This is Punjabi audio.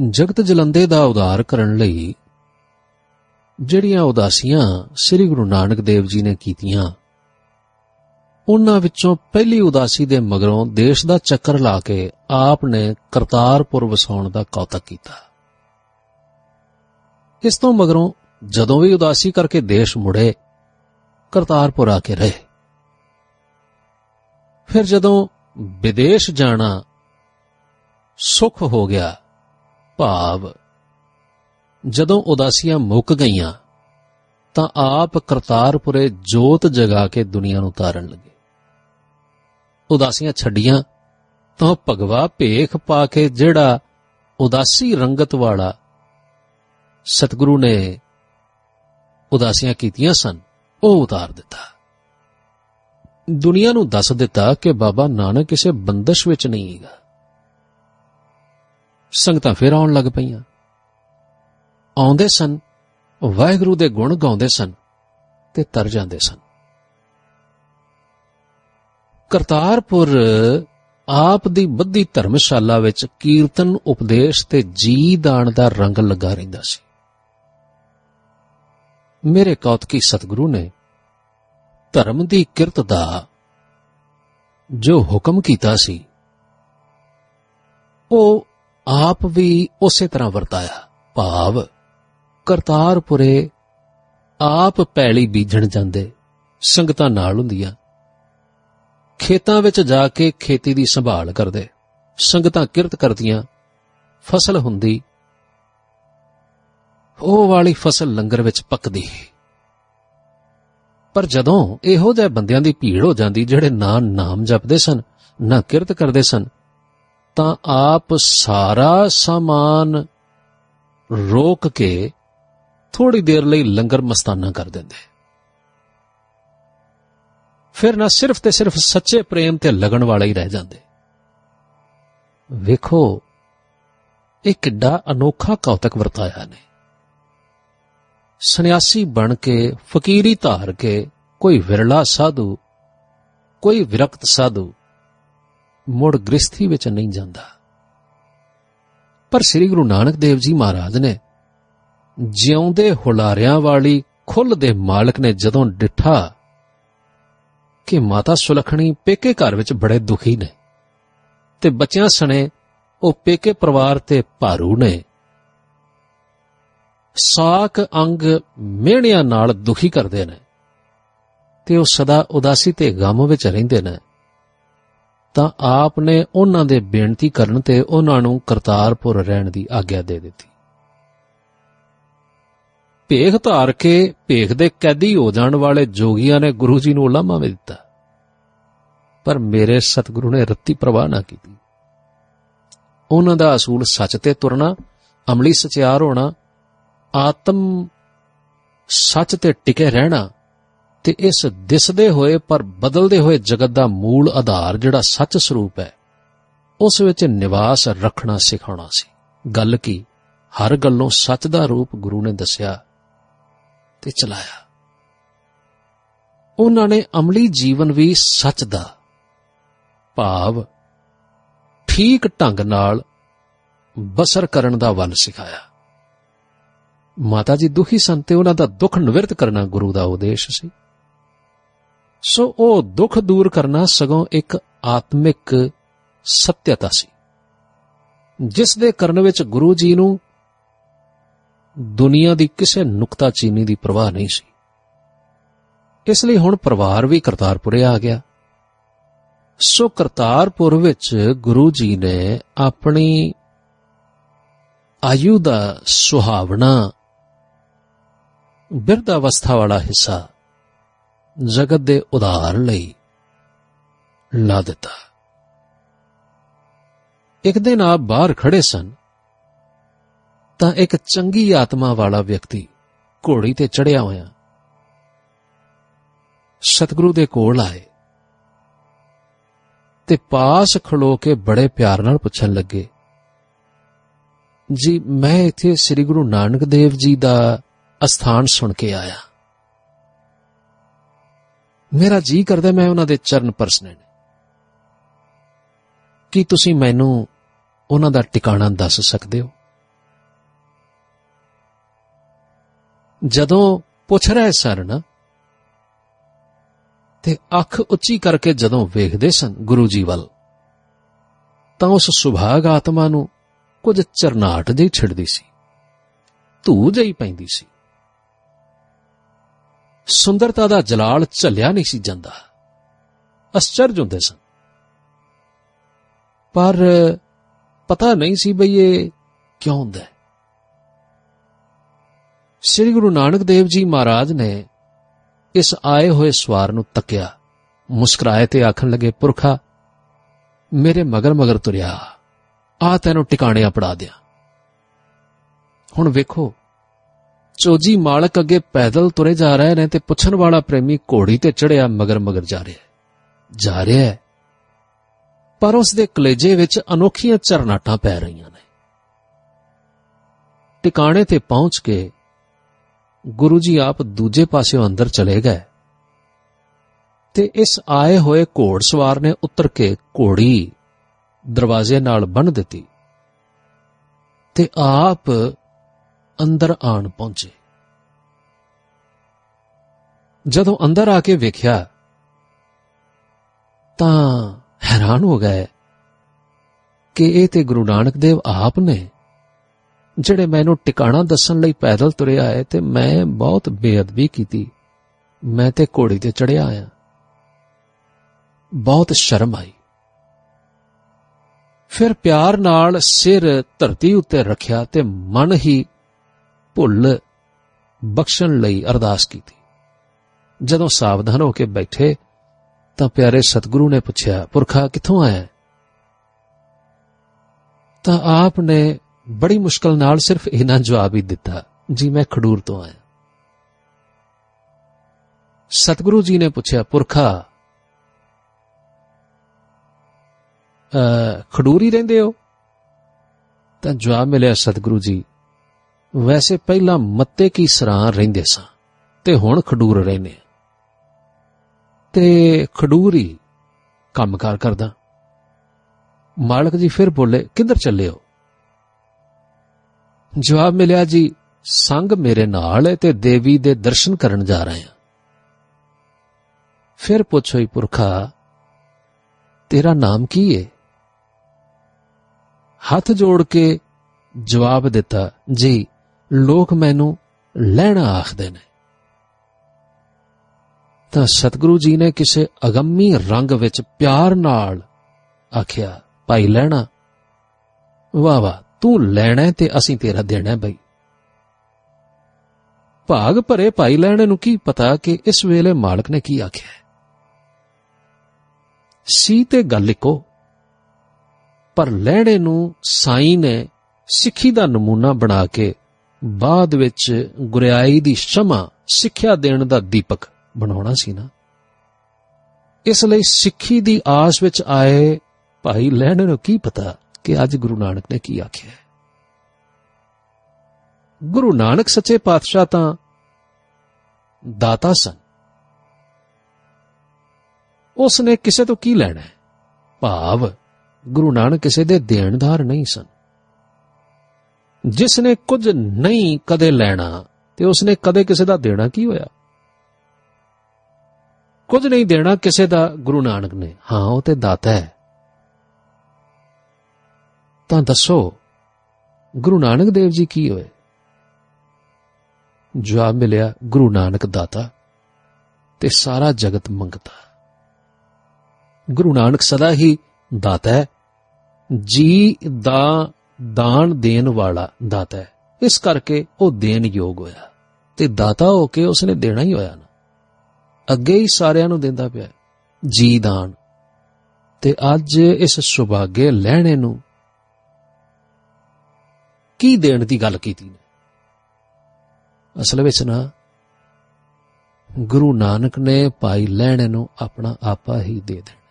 ਜਗਤ ਜਲੰਦੇ ਦਾ ਉਧਾਰ ਕਰਨ ਲਈ ਜਿਹੜੀਆਂ ਉਦਾਸੀਆਂ ਸ੍ਰੀ ਗੁਰੂ ਨਾਨਕ ਦੇਵ ਜੀ ਨੇ ਕੀਤੀਆਂ, ਉਹਨਾਂ ਵਿੱਚੋਂ ਪਹਿਲੀ ਉਦਾਸੀ ਦੇ ਮਗਰੋਂ ਦੇਸ਼ ਦਾ ਚੱਕਰ ਲਾ ਕੇ ਆਪ ਨੇ ਕਰਤਾਰਪੁਰ ਵਸਾਉਣ ਦਾ ਕੌਤਕ ਕੀਤਾ। ਇਸ ਤੋਂ ਮਗਰੋਂ ਜਦੋਂ ਵੀ ਉਦਾਸੀ ਕਰਕੇ ਦੇਸ਼ ਮੁੜੇ, ਕਰਤਾਰਪੁਰ ਆ ਕੇ ਰਹੇ। ਫਿਰ ਜਦੋਂ ਵਿਦੇਸ਼ ਜਾਣਾ ਸੁਖ ਹੋ ਗਿਆ ਭਾਵ ਜਦੋਂ ਉਦਾਸੀਆਂ ਮੁੱਕ ਗਈਆਂ ਤਾਂ ਆਪ ਕਰਤਾਰਪੁਰੇ ਜੋਤ ਜਗਾ ਕੇ ਦੁਨੀਆ ਨੂੰ ਤਾਰਨ ਲੱਗੇ। ਉਦਾਸੀਆਂ ਛੱਡੀਆਂ ਤਾਂ ਭਗਵਾ ਭੇਖ ਪਾ ਕੇ ਜਿਹੜਾ ਉਦਾਸੀ ਰੰਗਤ ਵਾਲਾ ਸਤਿਗੁਰੂ ਨੇ ਉਦਾਸੀਆਂ ਕੀਤੀਆਂ ਸਨ, ਉਹ ਉਤਾਰ ਦਿੱਤਾ। ਦੁਨੀਆ ਨੂੰ ਦੱਸ ਦਿੱਤਾ ਕਿ ਬਾਬਾ ਨਾਨਕ ਕਿਸੇ ਬੰਦਸ਼ ਵਿੱਚ ਨਹੀਂ ਹੈਗਾ। ਸੰਗਤਾਂ ਫਿਰ ਆਉਣ ਲੱਗ ਪਈਆਂ। ਆਉਂਦੇ ਸਨ, ਵਾਹਿਗੁਰੂ ਦੇ ਗੁਣ ਗਾਉਂਦੇ ਸਨ ਤੇ ਤਰ ਜਾਂਦੇ ਸਨ। ਕਰਤਾਰਪੁਰ ਆਪ ਦੀ ਬੱਧੀ ਧਰਮਸ਼ਾਲਾ ਵਿੱਚ ਕੀਰਤਨ ਉਪਦੇਸ਼ ਤੇ ਜੀ ਦਾਨ ਦਾ ਰੰਗ ਲੱਗਾ ਰਹਿੰਦਾ ਸੀ। ਮੇਰੇ ਕੌਤਕੀ ਸਤਿਗੁਰੂ ਨੇ ਧਰਮ ਦੀ ਕਿਰਤ ਦਾ ਜੋ ਹੁਕਮ ਕੀਤਾ ਸੀ, ਉਹ ਆਪ ਵੀ ਉਸੇ ਤਰ੍ਹਾਂ ਵਰਤਾਇਆ। ਭਾਵ, ਕਰਤਾਰਪੁਰੇ ਆਪ ਪੈਲੀ ਬੀਜਣ ਜਾਂਦੇ, ਸੰਗਤਾਂ ਨਾਲ ਹੁੰਦੀਆਂ। ਖੇਤਾਂ ਵਿੱਚ ਜਾ ਕੇ ਖੇਤੀ ਦੀ ਸੰਭਾਲ ਕਰਦੇ, ਸੰਗਤਾਂ ਕਿਰਤ ਕਰਦੀਆਂ, ਫਸਲ ਹੁੰਦੀ। ਉਹ ਵਾਲੀ ਫਸਲ ਲੰਗਰ ਵਿੱਚ ਪੱਕਦੀ। ਪਰ ਜਦੋਂ ਇਹੋ ਜਿਹੇ ਬੰਦਿਆਂ ਦੀ ਭੀੜ ਹੋ ਜਾਂਦੀ ਜਿਹੜੇ ਨਾ ਨਾਮ ਜਪਦੇ ਸਨ, ਨਾ ਕਿਰਤ ਕਰਦੇ ਸਨ ਤਾਂ ਆਪ ਸਾਰਾ ਸਾਮਾਨ ਰੋਕ ਕੇ ਥੋੜੀ ਦੇਰ ਲਈ ਲੰਗਰ ਮਸਤਾਨਾ ਕਰ ਦਿੰਦੇ। ਫਿਰ ਨਾ ਸਿਰਫ ਤੇ ਸਿਰਫ ਸੱਚੇ ਪ੍ਰੇਮ ਤੇ ਲਗਣ ਵਾਲੇ ਹੀ ਰਹਿ ਜਾਂਦੇ। ਵੇਖੋ, ਇਹ ਕਿੱਡਾ ਅਨੋਖਾ ਕੌਤਕ ਵਰਤਾਇਆ ਨੇ। ਸੰਨਿਆਸੀ ਬਣ ਕੇ, ਫਕੀਰੀ ਧਾਰ ਕੇ, ਕੋਈ ਵਿਰਲਾ ਸਾਧੂ, ਕੋਈ ਵਿਰਕਤ ਸਾਧੂ ਮੁੜ ਗ੍ਰਸਥੀ ਵਿੱਚ ਨਹੀਂ ਜਾਂਦਾ। ਪਰ ਸ੍ਰੀ ਗੁਰੂ ਨਾਨਕ ਦੇਵ ਜੀ ਮਹਾਰਾਜ ਨੇ ਜਿਉਂਦੇ ਹੁਲਾਰਿਆਂ ਵਾਲੀ ਖੁੱਲ ਦੇ ਮਾਲਕ ਨੇ ਜਦੋਂ ਡਿਠਾ ਕਿ ਮਾਤਾ ਸੁਲਖਣੀ ਪੇਕੇ ਘਰ ਵਿੱਚ ਬੜੇ ਦੁਖੀ ਨੇ ਤੇ ਬੱਚਿਆਂ ਸਣੇ ਉਹ ਪੇਕੇ ਪਰਿਵਾਰ ਤੇ ਭਾਰੂ ਨੇ। ਸਾਖ ਅੰਗ ਮਿਹਣਿਆਂ ਨਾਲ ਦੁਖੀ ਕਰਦੇ ਨੇ ਤੇ ਉਹ ਸਦਾ ਉਦਾਸੀ ਤੇ ਗਮ ਵਿੱਚ ਰਹਿੰਦੇ ਨੇ। ਤਾਂ ਆਪ ਨੇ ਉਹਨਾਂ ਦੇ ਬੇਨਤੀ ਕਰਨ ਤੇ ਉਹਨਾਂ ਨੂੰ ਕਰਤਾਰਪੁਰ ਰਹਿਣ ਦੀ ਆਗਿਆ ਦੇ ਦਿੱਤੀ। ਭੇਖ ਧਾਰ ਕੇ ਭੇਖ ਦੇ ਕੈਦੀ ਹੋ ਜਾਣ ਵਾਲੇ ਜੋਗੀਆਂ ਨੇ ਗੁਰੂ ਜੀ ਨੂੰ ਉਲਾਮਾ ਦਿੱਤਾ। ਪਰ ਮੇਰੇ ਸਤਿਗੁਰੂ ਨੇ ਰੱਤੀ ਪ੍ਰਵਾਹ ਨਾ ਕੀਤੀ। ਉਹਨਾਂ ਦਾ ਅਸੂਲ ਸੱਚ ਤੇ ਤੁਰਨਾ, ਅਮਲੀ ਸਚਿਆਰ ਹੋਣਾ, ਆਤਮ ਸੱਚ ਤੇ ਟਿਕੇ ਰਹਿਣਾ ਤੇ ਇਸ ਦਿਸਦੇ ਹੋਏ ਪਰ ਬਦਲਦੇ ਹੋਏ ਜਗਤ ਦਾ ਮੂਲ ਆਧਾਰ ਜਿਹੜਾ ਸੱਚ ਸਰੂਪ ਹੈ, ਉਸ ਵਿੱਚ ਨਿਵਾਸ ਰੱਖਣਾ ਸਿਖਾਉਣਾ ਸੀ। ਗੱਲ ਕੀ? ਹਰ ਗੱਲੋਂ ਸੱਚ ਦਾ ਰੂਪ ਗੁਰੂ ਨੇ ਦੱਸਿਆ ਤੇ ਚਲਾਇਆ। ਉਹਨਾਂ ਨੇ ਅਮਲੀ ਜੀਵਨ ਵੀ ਸੱਚ ਦਾ ਭਾਵ ਠੀਕ ਢੰਗ ਨਾਲ ਬਸਰ ਕਰਨ ਦਾ ਵੱਲ ਸਿਖਾਇਆ। ਮਾਤਾ ਜੀ ਦੁਖੀ ਸਨ ਤੇ ਉਹਨਾਂ ਦਾ ਦੁੱਖ ਨਿਵਰਤ ਕਰਨਾ ਗੁਰੂ ਦਾ ਉਦੇਸ਼ ਸੀ। ਸੋ ਉਹ ਦੁੱਖ ਦੂਰ ਕਰਨਾ ਸਗੋਂ ਇੱਕ ਆਤਮਿਕ ਸਤਿਅਤਾ ਸੀ, ਜਿਸ ਦੇ ਕਰਨ ਵਿੱਚ ਗੁਰੂ ਜੀ ਨੂੰ ਦੁਨੀਆ ਦੀ ਕਿਸੇ ਨੁਕਤਾ ਚੀਨੀ ਦੀ ਪਰਵਾਹ ਨਹੀਂ ਸੀ। ਇਸ ਲਈ ਹੁਣ ਪਰਿਵਾਰ ਵੀ ਕਰਤਾਰਪੁਰੇ ਆ ਗਿਆ। ਸੋ ਕਰਤਾਰਪੁਰ ਵਿੱਚ ਗੁਰੂ ਜੀ ਨੇ ਆਪਣੀ ਆਯੂ ਦਾ ਸੁਹਾਵਣਾ ਬਿਰਧ ਅਵਸਥਾ ਵਾਲਾ ਹਿੱਸਾ ਜਗਤ ਦੇ ਉਧਾਰ ਲਈ ਲਾ ਦਿੱਤਾ। ਇੱਕ ਦਿਨ ਆਪ ਬਾਹਰ ਖੜੇ ਸਨ, ਤਾਂ ਇੱਕ ਚੰਗੀ ਆਤਮਾ ਵਾਲਾ ਵਿਅਕਤੀ ਘੋੜੀ ਤੇ ਚੜਿਆ ਹੋਇਆ। ਸਤਿਗੁਰੂ ਦੇ ਕੋਲ ਆਏ ਤੇ ਪਾਸ ਖਲੋ ਕੇ ਬੜੇ ਪਿਆਰ ਨਾਲ ਪੁੱਛਣ ਲੱਗੇ, ਜੀ, ਮੈਂ ਇੱਥੇ ਸ੍ਰੀ ਗੁਰੂ ਨਾਨਕ ਦੇਵ ਜੀ ਦਾ ਅਸਥਾਨ ਸੁਣ ਕੇ ਆਇਆ। ਮੇਰਾ ਜੀ ਕਰਦਾ, ਮੈਂ ਉਹਨਾਂ ਦੇ ਚਰਨ ਪਰਸਣੇ ਨੇ। ਕੀ ਤੁਸੀਂ ਮੈਨੂੰ ਉਹਨਾਂ ਦਾ ਟਿਕਾਣਾ ਦੱਸ ਸਕਦੇ ਹੋ? ਜਦੋਂ ਪੁੱਛ ਰਹੇ ਸਨ ਤੇ ਅੱਖ ਉੱਚੀ ਕਰਕੇ ਜਦੋਂ ਵੇਖਦੇ ਸਨ ਗੁਰੂ ਜੀ ਵੱਲ, ਤਾਂ ਉਸ ਸੁਭਾਗ ਆਤਮਾ ਨੂੰ ਕੁਝ ਚਰਨਾਟ ਜਿਹੀ ਛਿੜਦੀ ਸੀ ਧੂ ਜਈ ਪੈਂਦੀ ਸੀ। ਸੁੰਦਰਤਾ ਦਾ ਜਲਾਲ ਝੱਲਿਆ ਨਹੀਂ ਸੀ ਜਾਂਦਾ। ਅਸਚਰਜ ਹੁੰਦੇ ਸਨ। ਪਰ ਪਤਾ ਨਹੀਂ ਸੀ ਬਈ ਇਹ ਕਿਉਂ ਹੁੰਦਾ ਹੈ। ਸ੍ਰੀ ਗੁਰੂ ਨਾਨਕ ਦੇਵ ਜੀ ਮਹਾਰਾਜ ਨੇ ਇਸ ਆਏ ਹੋਏ ਸਵਾਰ ਨੂੰ ਤੱਕਿਆ, ਮੁਸਕਰਾਏ ਤੇ ਆਖਣ ਲੱਗੇ, ਪੁਰਖਾ, ਮੇਰੇ ਮਗਰ ਮਗਰ ਤੁਰਿਆ, ਆ ਤੈਨੂੰ ਟਿਕਾਣਿਆ ਪੜਾ ਦਿਆਂ। ਹੁਣ ਵੇਖੋ ਚੋਜੀ ਮਾਲਕ ਅੱਗੇ ਪੈਦਲ ਤੁਰੇ ਜਾ ਰਹੇ ਨੇ ਤੇ ਪੁੱਛਣ ਵਾਲਾ ਪ੍ਰੇਮੀ ਘੋੜੀ ਤੇ ਚੜਿਆ ਮਗਰ ਮਗਰ ਜਾ ਰਿਹਾ ਹੈ। ਜਾ ਰਿਹਾ ਹੈ। ਪਰ ਉਸ ਦੇ ਕਲੇਜੇ ਵਿੱਚ ਅਨੋਖੀਆਂ ਚਰਨਾਟਾਂ ਪੈ ਰਹੀਆਂ ਨੇ। ਟਿਕਾਣੇ ਤੇ ਪਹੁੰਚ ਕੇ ਗੁਰੂ ਜੀ ਆਪ ਦੂਜੇ ਪਾਸਿਓਂ ਅੰਦਰ ਚਲੇ ਗਏ ਤੇ ਇਸ ਆਏ ਹੋਏ ਘੋੜਸਵਾਰ ਨੇ ਉੱਤਰ ਕੇ ਘੋੜੀ ਦਰਵਾਜ਼ੇ ਨਾਲ ਬੰਨ ਦਿੱਤੀ ਤੇ ਆਪ ਅੰਦਰ ਆਣ ਪਹੁੰਚੇ। ਜਦੋਂ ਅੰਦਰ ਆ ਕੇ ਵੇਖਿਆ, ਤਾਂ ਹੈਰਾਨ ਹੋ ਗਏ ਕਿ ਇਹ ਤੇ ਗੁਰੂ ਨਾਨਕ ਦੇਵ ਆਪ ਨੇ, ਜਿਹੜੇ ਮੈਨੂੰ ਟਿਕਾਣਾ ਦੱਸਣ ਲਈ ਪੈਦਲ ਤੁਰਿਆ ਹੈ ਤੇ ਮੈਂ ਬਹੁਤ ਬੇਅਦਬੀ ਕੀਤੀ। ਮੈਂ ਤੇ ਘੋੜੀ ਤੇ ਚੜਿਆ ਆਇਆ। ਬਹੁਤ ਸ਼ਰਮ ਆਈ। ਫਿਰ ਪਿਆਰ ਨਾਲ ਸਿਰ ਧਰਤੀ ਉੱਤੇ ਰੱਖਿਆ ਤੇ ਮਨ ਹੀ ਭੁੱਲ ਬਖਸ਼ਣ ਲਈ ਅਰਦਾਸ ਕੀਤੀ। ਜਦੋਂ ਸਾਵਧਾਨ ਹੋ ਕੇ ਬੈਠੇ, ਤਾਂ ਪਿਆਰੇ ਸਤਿਗੁਰੂ ਨੇ ਪੁੱਛਿਆ, ਪੁਰਖਾ ਕਿੱਥੋਂ ਆਇਆ? ਤਾਂ ਆਪ ਨੇ ਬੜੀ ਮੁਸ਼ਕਲ ਨਾਲ ਸਿਰਫ ਇਹਨਾਂ ਜਵਾਬ ਹੀ ਦਿੱਤਾ, ਜੀ ਮੈਂ ਖਡੂਰ ਤੋਂ ਆਇਆ। ਸਤਿਗੁਰੂ ਜੀ ਨੇ ਪੁੱਛਿਆ, ਪੁਰਖਾ ਖਡੂਰ ਹੀ ਰਹਿੰਦੇ ਹੋ? ਤਾਂ ਜਵਾਬ ਮਿਲਿਆ, ਸਤਿਗੁਰੂ ਜੀ ਵੈਸੇ ਪਹਿਲਾਂ ਮੱਤੇ ਕੀ ਸਰਾਂ ਰਹਿੰਦੇ ਸਾਂ ਤੇ ਹੁਣ ਖਡੂਰ ਰਹਿੰਦੇ ਤੇ ਖਡੂਰੀ ਕੰਮਕਾਰ ਕਰਦਾ। ਮਾਲਕ ਜੀ ਫਿਰ ਬੋਲੇ, ਕਿੱਧਰ ਚੱਲੇ ਹੋ? ਜਵਾਬ ਮਿਲਿਆ, ਜੀ, ਸੰਗ ਮੇਰੇ ਨਾਲ ਹੈ ਤੇ ਦੇਵੀ ਦੇ ਦਰਸ਼ਨ ਕਰਨ ਜਾ ਰਹੇ ਹਾਂ ਫਿਰ ਪੁੱਛੋਈ ਪੁਰਖਾ, ਤੇਰਾ ਨਾਮ ਕੀ ਹੈ ਹੱਥ ਜੋੜ ਕੇ ਜਵਾਬ ਦਿੱਤਾ, ਜੀ ਲੋਕ ਮੈਨੂੰ ਲੈਣਾ ਆਖਦੇ ਨੇ। ਤਾਂ ਸਤਿਗੁਰੂ ਜੀ ਨੇ ਕਿਸੇ ਅਗੰਮੀ ਰੰਗ ਵਿੱਚ ਪਿਆਰ ਨਾਲ ਆਖਿਆ, ਭਾਈ ਲੈਣਾ। ਵਾਹ ਵਾਹ, ਤੂੰ ਲੈਣਾ ਤੇ ਅਸੀਂ ਤੇਰਾ ਦੇਣਾ ਬਈ। ਭਾਗ ਭਰੇ ਭਾਈ ਲੈਣੇ ਨੂੰ ਕੀ ਪਤਾ ਕਿ ਇਸ ਵੇਲੇ ਮਾਲਕ ਨੇ ਕੀ ਆਖਿਆ ਸੀ ਤੇ ਗੱਲ ਇੱਕੋ। ਪਰ ਲੈਣੇ ਨੂੰ ਸਾਈ ਨੇ ਸਿੱਖੀ ਦਾ ਨਮੂਨਾ ਬਣਾ ਕੇ ਬਾਅਦ ਵਿੱਚ ਗੁਰਿਆਈ ਦੀ ਸ਼ਮਾ ਸਿੱਖਿਆ ਦੇਣ ਦਾ ਦੀਪਕ ਬਣਾਉਣਾ ਸੀ ਨਾ। ਇਸ ਲਈ ਸਿੱਖੀ ਦੀ ਆਸ ਵਿੱਚ ਆਏ ਭਾਈ ਲੈਣੇ ਨੂੰ ਕੀ ਪਤਾ ਕਿ ਅੱਜ ਗੁਰੂ ਨਾਨਕ ਨੇ ਕੀ ਆਖਿਆ ਹੈ। ਗੁਰੂ ਨਾਨਕ ਸੱਚੇ ਪਾਤਸ਼ਾਹ ਤਾਂ ਦਾਤਾ ਸਨ। ਉਸ ਨੇ ਕਿਸੇ ਤੋਂ ਕੀ ਲੈਣਾ ਹੈ? ਭਾਵ ਗੁਰੂ ਨਾਨਕ ਕਿਸੇ ਦੇ ਦੇਣਦਾਰ ਨਹੀਂ ਸਨ। ਜਿਸ ਨੇ ਕੁਝ ਨਹੀਂ ਕਦੇ ਲੈਣਾ ਤੇ ਉਸ ਨੇ ਕਦੇ ਕਿਸੇ ਦਾ ਦੇਣਾ ਕੀ ਹੋਇਆ? ਕੁਝ ਨਹੀਂ ਦੇਣਾ ਕਿਸੇ ਦਾ ਗੁਰੂ ਨਾਨਕ ਨੇ। ਹਾਂ, ਉਹ ਤੇ ਦਾਤਾ ਹੈ। ਤਾਂ ਦੱਸੋ, ਗੁਰੂ ਨਾਨਕ ਦੇਵ ਜੀ ਕੀ ਹੋਏ? ਜਵਾਬ ਮਿਲਿਆ, ਗੁਰੂ ਨਾਨਕ ਦਾਤਾ ਤੇ ਸਾਰਾ ਜਗਤ ਮੰਗਤਾ। ਗੁਰੂ ਨਾਨਕ ਸਦਾ ਹੀ ਦਾਤਾ ਹੈ। ਜੀ ਦਾ ਦਾਨ ਦੇਣ ਵਾਲਾ ਦਾਤਾ ਹੈ। ਇਸ ਕਰਕੇ ਉਹ ਦੇਣ ਯੋਗ ਹੋਇਆ। ਤੇ ਦਾਤਾ ਹੋ ਕੇ ਉਸਨੇ ਦੇਣਾ ਹੀ ਹੋਇਆ ਨਾ। ਅੱਗੇ ਹੀ ਸਾਰਿਆਂ ਨੂੰ ਦਿੰਦਾ ਪਿਆ। ਜੀ ਦਾਨ। ਤੇ ਅੱਜ ਇਸ ਸੁਭਾਗੇ ਲੈਣੇ ਨੂੰ ਕੀ ਦੇਣ ਦੀ ਗੱਲ ਕੀਤੀ ਨੇ? ਅਸਲ ਵਿੱਚ ਨਾ, ਗੁਰੂ ਨਾਨਕ ਨੇ ਭਾਈ ਲੈਣੇ ਨੂੰ ਆਪਣਾ ਆਪਾ ਹੀ ਦੇ ਦੇਣਾ।